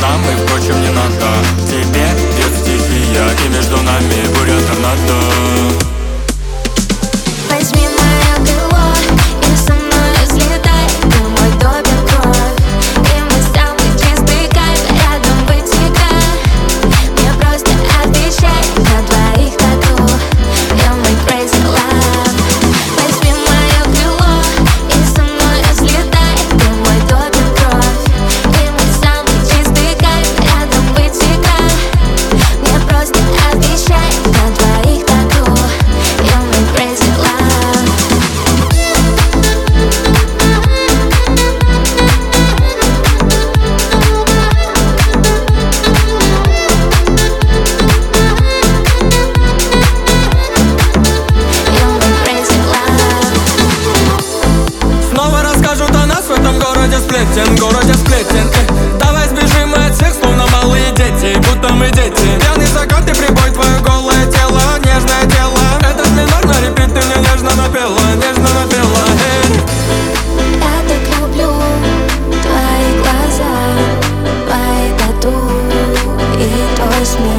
нам и впрочем не надо. Тебе пьет стихия и между нами буря торнадо. в этом городе сплетен, городе сплетен э. Давай сбежим от всех, словно малые дети, будто мы дети Пьяный закат и прибой, твое голое тело, нежное тело Этот минор на репит, ты мне нежно напела, нежно напела эй. Я так люблю твои глаза, твои тату и твой смех